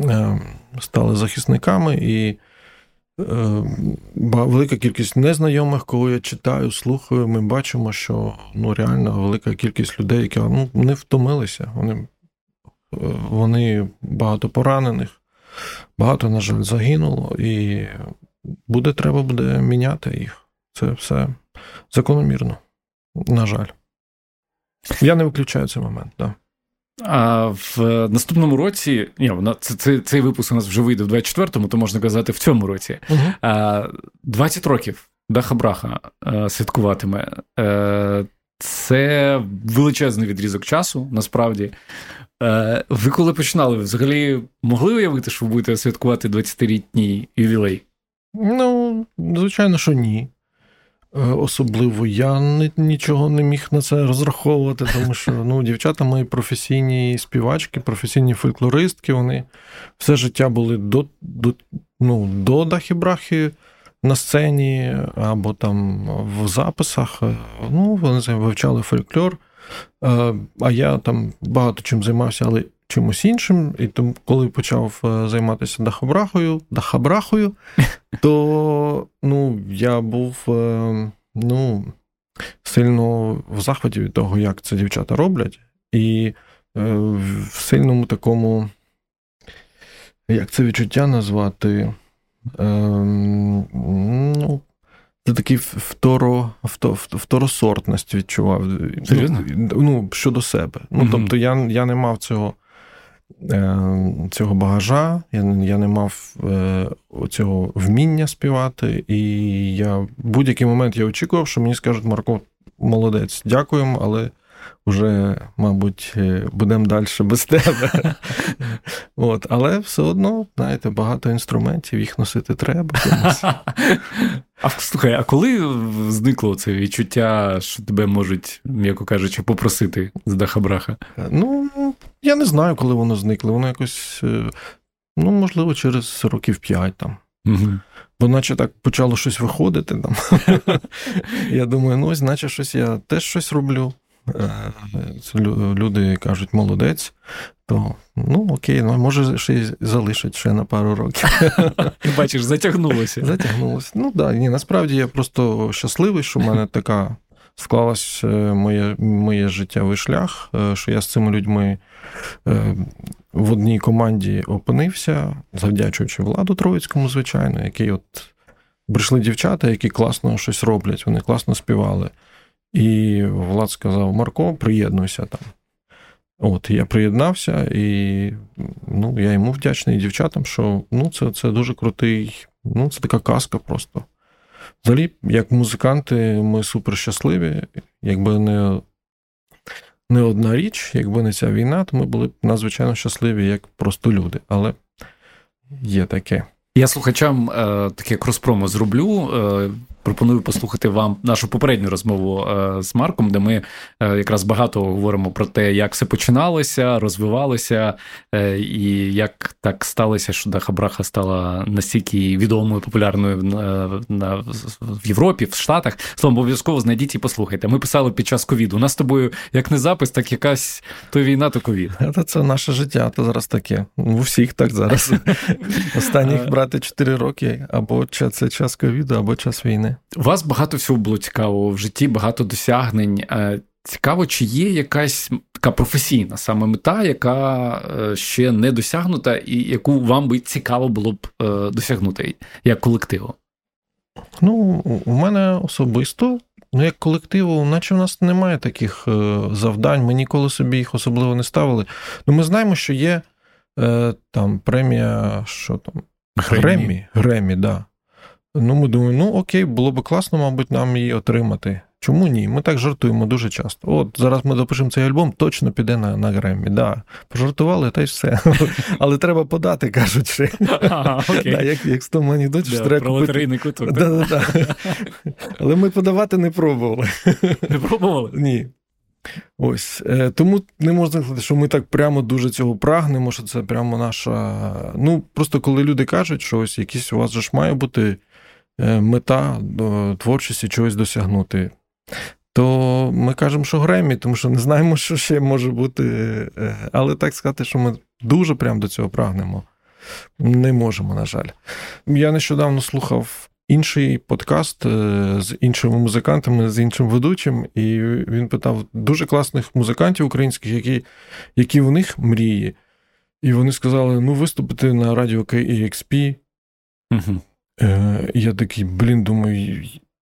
е, стали захисниками, і е, велика кількість незнайомих, коли я читаю, слухаю, ми бачимо, що ну, реально велика кількість людей, які ну, не втомилися. Вони, е, Вони багато поранених. Багато, на жаль, загинуло, і буде треба буде міняти їх. Це все закономірно. На жаль. Я не виключаю цей момент, так. Да. А в наступному році, ні, це, це, цей випуск у нас вже вийде в 24-му, то можна казати, в цьому році. Угу. 20 років Даха Браха е, святкуватиме. Е, це величезний відрізок часу, насправді. Е, ви коли починали, взагалі могли уявити, що ви будете святкувати 20-літній ювілей? Ну, звичайно, що ні. Е, особливо я нічого не міг на це розраховувати, тому що ну, дівчата мої професійні співачки, професійні фольклористки, вони все життя були до до, ну, до дахи-брахи на сцені або там в записах. Ну, Вони вивчали фольклор. Е, а я там багато чим займався, але чимось іншим. І тому, коли почав е, займатися дахабрахою, дахабрахою, то ну, я був е, ну, сильно в захваті від того, як це дівчата роблять, і в сильному такому, як це відчуття назвати, ем, ну, це такий второ, второсортність відчував. Серйозно? Ну, щодо себе. Ну, mm Тобто я я не мав цього цього багажа, я я не мав цього вміння співати, і я в будь-який момент я очікував, що мені скажуть, Марко, молодець, дякуємо, але вже, мабуть, е, будемо далі без тебе. От, Але все одно, знаєте, багато інструментів, їх носити треба. А слухай, а коли зникло це відчуття, що тебе можуть, м'яко кажучи, попросити з дахабраха? Ну, я не знаю, коли воно зникло. Воно якось, е, ну, можливо, через років п'ять там. Угу. Бо наче так почало щось виходити там. Я думаю, ну ось, наче щось я теж щось роблю. Е, люди кажуть, молодець, то ну окей, ну може ще й залишать ще на пару років. Бачиш, затягнулося. Затягнулося. Ну так, ні, насправді я просто щасливий, що в мене така склалась е, моє моє життєвий шлях, е, що я з цими людьми в одній команді опинився, завдячуючи владу Троїцькому, звичайно, який от прийшли дівчата, які класно щось роблять, вони класно співали. І Влад сказав: Марко, приєднуйся там. От, я приєднався, і ну, я йому вдячний дівчатам, що ну, це це дуже крутий, ну, це така казка просто. Взагалі, як музиканти, ми супер щасливі. Якби не не одна річ, якби не ця війна, то ми були б надзвичайно щасливі, як просто люди. Але є таке. Я слухачам е, таке кроспромо зроблю. Е, пропоную послухати вам нашу попередню розмову е, з Марком, де ми е, якраз багато говоримо про те, як все починалося, розвивалося, е, і як так сталося, що Даха Браха стала настільки відомою, популярною в Європі, в Штатах. Словом, обов'язково знайдіть і послухайте. Ми писали під час ковіду. У нас з тобою як не запис, так якась то війна, то ковід. Це наше життя, то зараз таке. У всіх так зараз. Останніх брати 4 роки або це час ковіду, або час війни. У вас багато всього було цікавого в житті, багато досягнень. Е, цікаво, чи є якась така професійна саме мета, яка е, ще не досягнута, і яку вам би цікаво було б е, досягнути як колективу? Ну, у мене особисто, ну як колективу, наче в нас немає таких завдань. Ми ніколи собі їх особливо не ставили. Ну, ми знаємо, що є там премія, що там Гремі, Гремі, да. Ну, ми думаємо, ну окей, було б класно, мабуть, нам її отримати. Чому ні? Ми так жартуємо дуже часто. От зараз ми допишемо цей альбом, точно піде на на Греммі. Да. Пожартували, та й все. Але треба подати, кажуть. ще. Ага, окей. Да, Як як з тому анекдоті, що треба купити... куток. Да, да, да. Але ми подавати не пробували. Не пробували? Ні. Ось е, тому не можна сказати, що ми так прямо дуже цього прагнемо, що це прямо наша. Ну, просто коли люди кажуть, що ось якісь у вас же ж має бути мета творчості чогось досягнути, то ми кажемо, що Гремі, тому що не знаємо, що ще може бути. Е, але так сказати, що ми дуже прямо до цього прагнемо. Не можемо, на жаль. Я нещодавно слухав інший подкаст е, з іншими музикантами, з іншим ведучим, і він питав дуже класних музикантів українських, які які в них мрії. І вони сказали: ну, виступити на радіо KEXP. Угу. Е, Я такий, блін, думаю,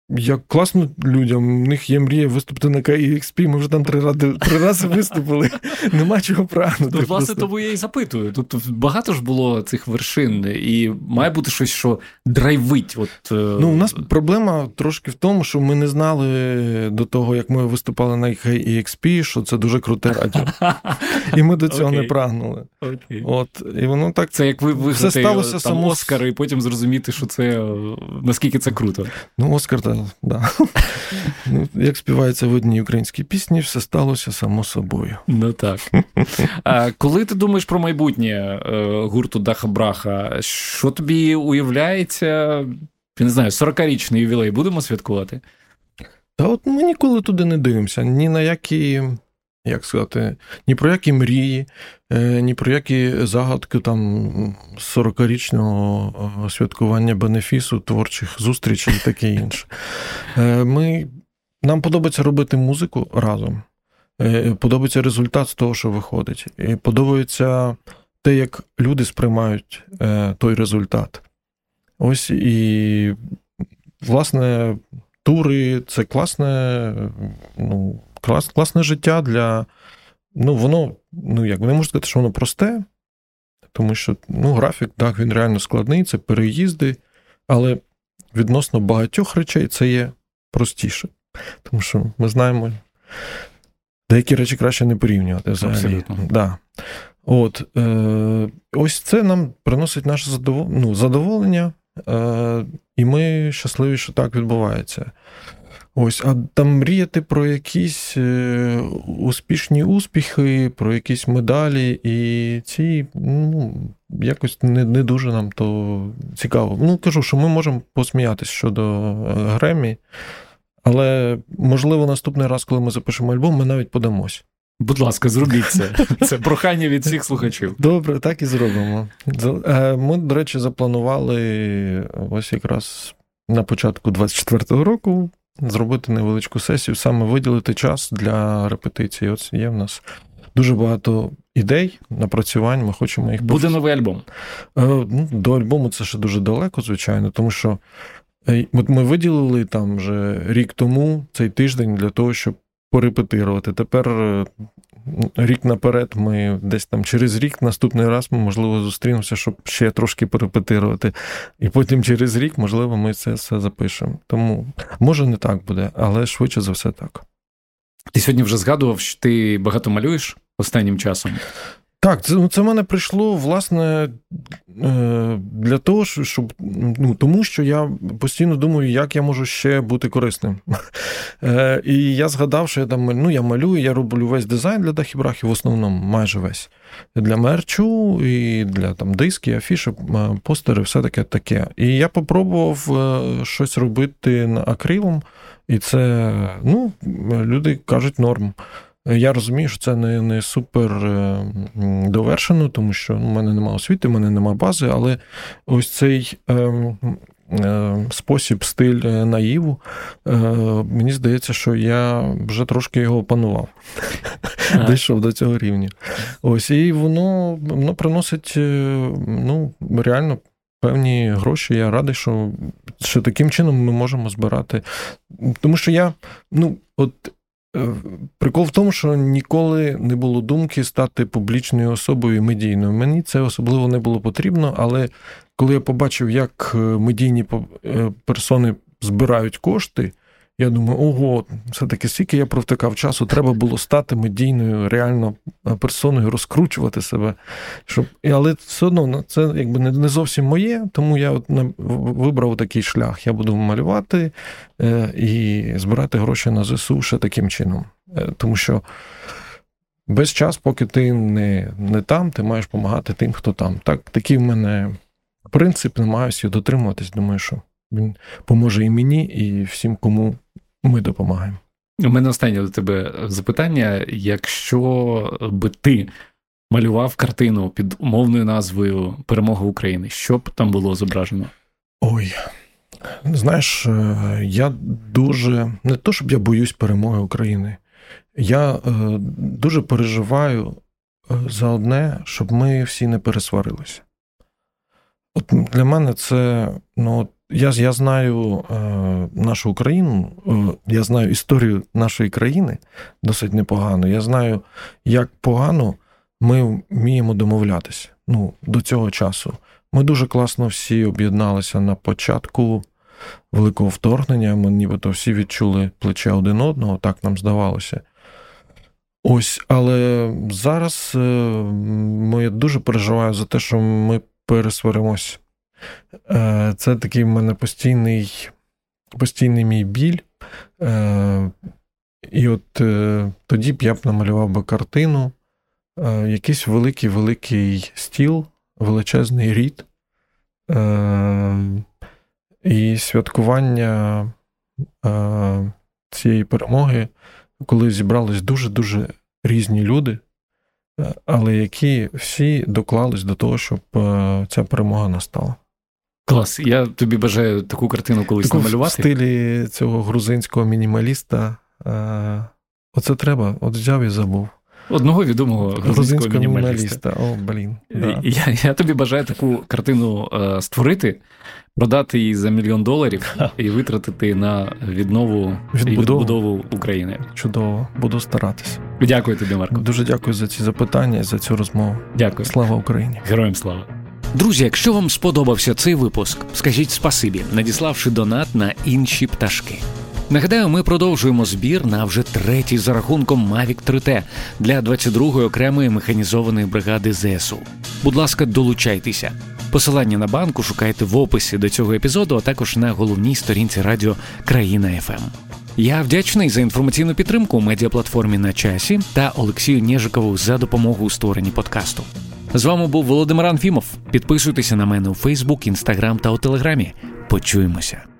як класно людям, у них є мрія виступити на KXP, ми вже там три рази три рази виступили. Нема чого прагнути. Ну, власне, тому я і запитую. Тут багато ж було цих вершин, і має бути щось, що драйвить. От, е, Ну, У нас проблема трошки в тому, що ми не знали до того, як ми виступали на KXP, що це дуже круте радіо. І ми до цього okay. не прагнули. Okay. От, і воно так Це як ви все сталося там, само... Оскар, і потім зрозуміти, що це наскільки це круто. Ну, Оскар, так да. Ну, Як співається в одній українській пісні, все сталося само собою. Ну так. А Коли ти думаєш про майбутнє е, гурту Даха Браха, що тобі уявляється? Я не знаю, 40-річний ювілей будемо святкувати? Та от ми ніколи туди не дивимося, ні на які як сказати, ні про які мрії, е, ні про які загадки там 40-річного святкування бенефісу, творчих зустрічей і таке інше. Е, ми, Нам подобається робити музику разом. Е, подобається результат з того, що виходить. І подобається те, як люди сприймають той результат. Ось і, власне, тури це класне, ну клас, класне життя для. Ну, воно ну як не можу сказати, що воно просте, тому що ну, графік, так, він реально складний, це переїзди, але відносно багатьох речей це є простіше. Тому що ми знаємо, деякі речі краще не порівнювати взагалі. Да. От, е, Ось це нам приносить наше задоволення, ну, задоволення, е, і ми щасливі, що так відбувається. Ось, а там мріяти про якісь е, успішні успіхи, про якісь медалі, і ці ну, якось не не дуже нам то цікаво. Ну, кажу, що ми можемо посміятися щодо е, Гремі, але можливо наступний раз, коли ми запишемо альбом, ми навіть подамось. Будь ласка, зробіть це. Це прохання від всіх слухачів. Добре, так і зробимо. Е, ми, до речі, запланували ось якраз на початку 24-го року зробити невеличку сесію, саме виділити час для репетиції. От є в нас дуже багато ідей, напрацювань. Ми хочемо їх Буде новий альбом. Е, ну, До альбому це ще дуже далеко, звичайно, тому що е, от ми виділили там вже рік тому цей тиждень для того, щоб порепетирувати. Тепер е, рік наперед ми десь там через рік, наступний раз ми, можливо, зустрінемося, щоб ще трошки перепетирувати. І потім через рік, можливо, ми це все запишемо. Тому може не так буде, але швидше за все так. Ти сьогодні вже згадував, що ти багато малюєш останнім часом. Так, це ну, це в мене прийшло, власне, е, для того, щоб ну, тому що я постійно думаю, як я можу ще бути корисним. Е, і я згадав, що я там ну, я малюю, я роблю весь дизайн для дахібрахів, в основному майже весь. Для мерчу, і для там диски, афіші, постери, все таке таке. І я попробував е, щось робити на акрилом, і це ну, люди кажуть норм. Я розумію, що це не не супер е, довершено, тому що ну, в мене немає освіти, в мене немає бази, але ось цей е, е, спосіб, стиль наїву, мені здається, що я вже трошки його опанував, дійшов до цього рівня. Ось, і воно воно приносить ну, реально. Певні гроші, я радий, що що таким чином ми можемо збирати. Тому що я, ну, от прикол в тому, що ніколи не було думки стати публічною особою медійною. Мені це особливо не було потрібно, але коли я побачив, як е, медійні е, персони збирають кошти, я думаю, ого, все-таки скільки я провтикав часу, треба було стати медійною, реально персоною, розкручувати себе. Щоб... Але все одно ну, це якби не зовсім моє, тому я от вибрав такий шлях. Я буду малювати е, і збирати гроші на ЗСУ ще таким чином. Е, тому що без час, поки ти не не там, ти маєш допомагати тим, хто там. Так, Такий в мене принцип, намагаюся дотримуватись. Думаю, що він поможе і мені, і всім, кому ми допомагаємо. У мене останнє до тебе запитання: якщо би ти малював картину під умовною назвою Перемога України, що б там було зображено? Ой, знаєш, е, я дуже не то, щоб я боюсь перемоги України. Я е, дуже переживаю е, за одне, щоб ми всі не пересварилися. От Для мене це ну, я я знаю е, нашу Україну, е, я знаю історію нашої країни досить непогано. Я знаю, як погано ми вміємо домовлятися ну, до цього часу. Ми дуже класно всі об'єдналися на початку великого вторгнення. Ми нібито всі відчули плече один одного, так нам здавалося. Ось, але зараз е, ми дуже переживаю за те, що ми пересваримось. Е, це такий в мене постійний постійний мій біль. Е, і от е, тоді б я б намалював би картину, якийсь великий-великий стіл, величезний рід і святкування цієї перемоги, коли зібрались дуже-дуже різні люди. Але які всі доклались до того, щоб ця перемога настала. Клас, я тобі бажаю таку картину колись таку намалювати. В стилі цього грузинського мінімаліста. Оце треба, от взяв і забув. одного відомого грузинського мінімаліста. О, блін. Да. Я я тобі бажаю таку картину е, створити, продати її за мільйон доларів і витратити на віднову відбудову. і відбудову України. Чудово, буду старатися. Дякую тобі, Марко. Дуже дякую за ці запитання і за цю розмову. Дякую. Слава Україні! Героям слава! Друзі, якщо вам сподобався цей випуск, скажіть спасибі, надіславши донат на інші пташки. Нагадаю, ми продовжуємо збір на вже третій за рахунком Mavic 3T для 22-ї окремої механізованої бригади ЗСУ. Будь ласка, долучайтеся. Посилання на банку шукайте в описі до цього епізоду, а також на головній сторінці радіо Країна ФМ. Я вдячний за інформаційну підтримку медіаплатформі на часі та Олексію Нєжикову за допомогу у створенні подкасту. З вами був Володимир Анфімов. Підписуйтеся на мене у Фейсбук, Інстаграм та у Телеграмі. Почуємося.